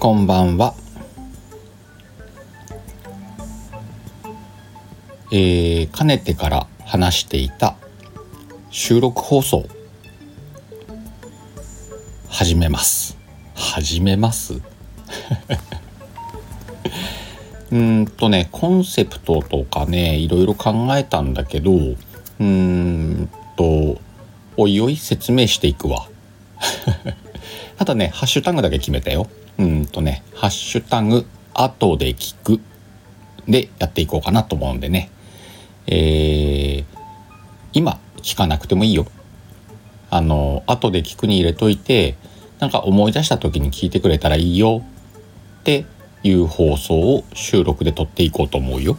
こんばんは。えー、かねてから話していた収録放送始めます。始めます。うんとねコンセプトとかねいろいろ考えたんだけどうんとおいおい説明していくわ。ただねハッシュタグだけ決めたよ。うんとね「ハッシュタグ後で聞く」でやっていこうかなと思うんでね。えー、今聞かなくてもいいよ。あの後で聞くに入れといてなんか思い出した時に聞いてくれたらいいよ。っていう放送を収録で撮っていこうと思うよ。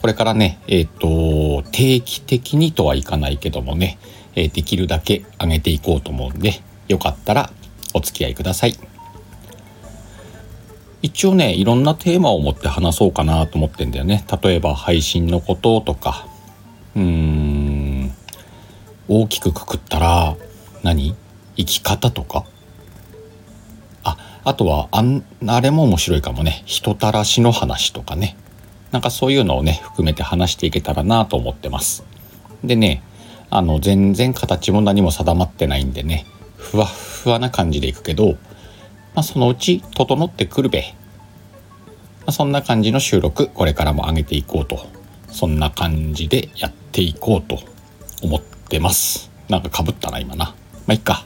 これからね、えっ、ー、と、定期的にとはいかないけどもね、えー、できるだけ上げていこうと思うんで、よかったらお付き合いください。一応ね、いろんなテーマを持って話そうかなと思ってんだよね。例えば配信のこととか、うーん、大きくくくったら何、生き方とか？ああとはあんあれも面白いかもね。人たらしの話とかね。なんかそういうのをね含めて話していけたらなと思ってます。でねあの全然形も何も定まってないんでね。ふわふわな感じでいくけど、まあ、そのうち整ってくるべ、まあ、そんな感じの収録これからも上げていこうと。そんな感じでやっていこうと思ってます。なんかかぶったな今な。まあいっか。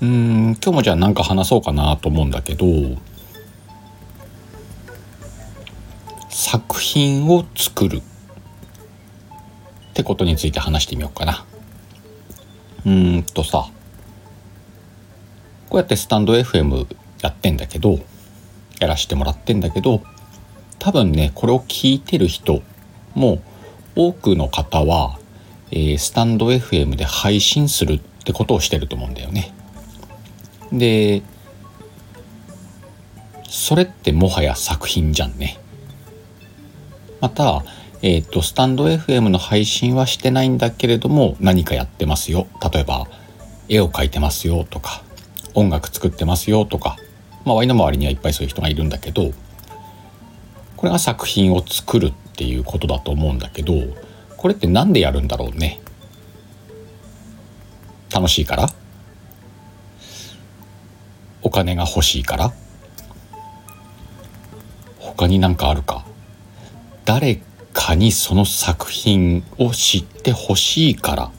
うん今日もじゃあ何か話そうかなと思うんだけど作品を作るってことについて話してみようかな。うんとさこうやってスタンド FM やってんだけどやらしてもらってんだけど多分ねこれを聞いてる人も多くの方は、えー、スタンド FM で配信するってことをしてると思うんだよね。でそれってもはや作品じゃんね。また、えっ、ー、とスタンド FM の配信はしてないんだけれども何かやってますよ。例えば絵を描いてますよとか音楽作ってますよとかまあワイの周りにはいっぱいそういう人がいるんだけどこれが作品を作るっていうことだと思うんだけどこれって何でやるんだろうね。楽しいから？お金が欲しいから？他になんかあるか？誰かにその作品を知ってほしいからっ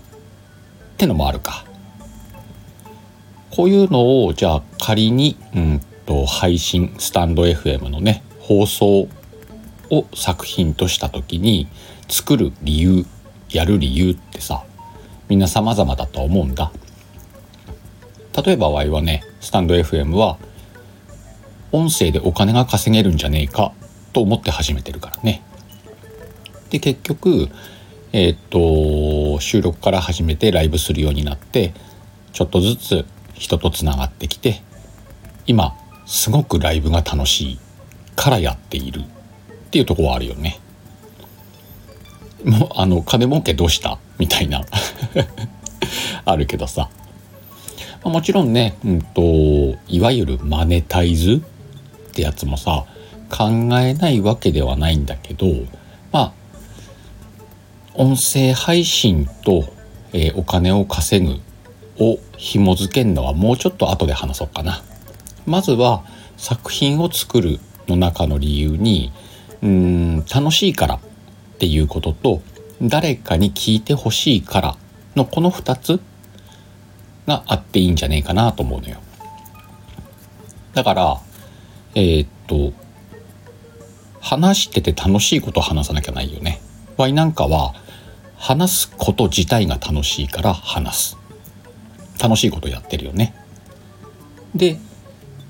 てのもあるかこういうのをじゃあ仮にうんと配信スタンド FM のね放送を作品とした時に作る理由やる理由ってさみんな様々だと思うんだ。例えばワイはねスタンド FM は音声でお金が稼げるんじゃねえかと思って始めてるからね。で結局えー、っと収録から始めてライブするようになってちょっとずつ人とつながってきて今すごくライブが楽しいからやっているっていうとこはあるよね。もうあの金儲けどうした？みたいな。あるけどさ、もちろんね、うんと、いわゆるマネタイズってやつもさ考えないわけではないんだけどまあ音声配信と、えー、お金を稼ぐを紐付けるのはもうちょっと後で話そうかな。まずは作品を作るの中の理由にうん楽しいからっていうことと誰かに聞いてほしいからのこの2つがあっていいんじゃねえかなと思うのよ。だから、えー、っと、話してて楽しいことを話さなきゃないよね。場合なんかは、話すこと自体が楽しいから話す。楽しいことやってるよね。で、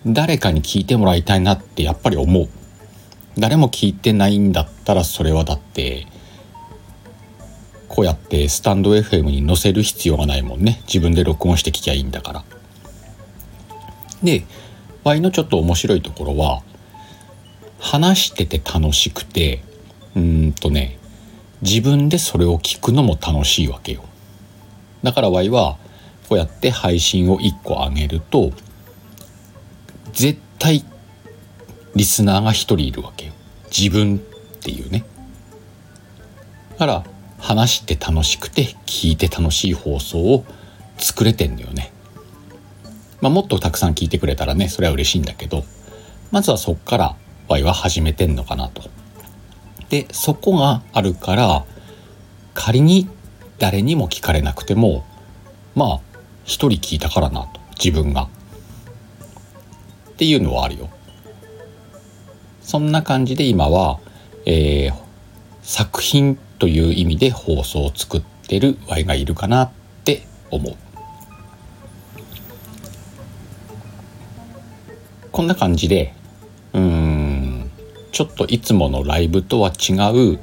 誰かに聞いてもらいたいなってやっぱり思う。誰も聞いてないんだったらそれはだってこうやってスタンド FM に載せる必要がないもんね自分で録音して聞きゃいいんだからで Y のちょっと面白いところは話してて楽しくてうんとね自分でそれを聞くのも楽しいわけよ。だから Y はこうやって配信を1個上げると絶対リスナーが1人いるわけよ。自分っていうね。だから話して楽しくて聞いて楽しい放送を作れてんのよね。まあ、もっとたくさん聞いてくれたらねそれは嬉しいんだけどまずはそっからワイは始めてんのかなと。でそこがあるから仮に誰にも聞かれなくてもまあ一人聞いたからなと自分が。っていうのはあるよ。そんな感じで今は、えー、作品という意味で放送を作ってるワイがいるかなって思う。こんな感じでちょっといつものライブとは違う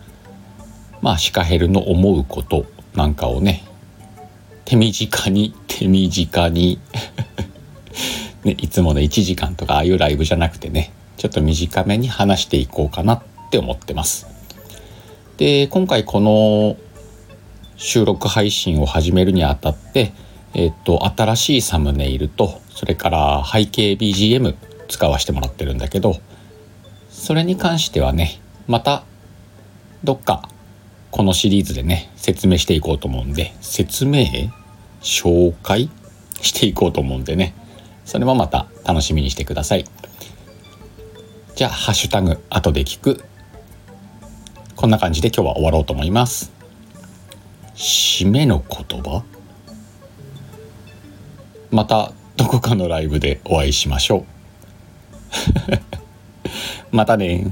まあシカヘルの思うことなんかをね手短に 手短に ね、いつもの1時間とかああいうライブじゃなくてねちょっと短めに話していこうかなって思ってます。で今回この収録配信を始めるにあたって、えっと、新しいサムネイルとそれから背景 BGM 使わせてもらってるんだけどそれに関してはねまたどっかこのシリーズでね説明していこうと思うんで説明紹介していこうと思うんでねそれもまた楽しみにしてください。じゃあハッシュタグ後で聞く。こんな感じで今日は終わろうと思います。締めの言葉？またどこかのライブでお会いしましょう。またね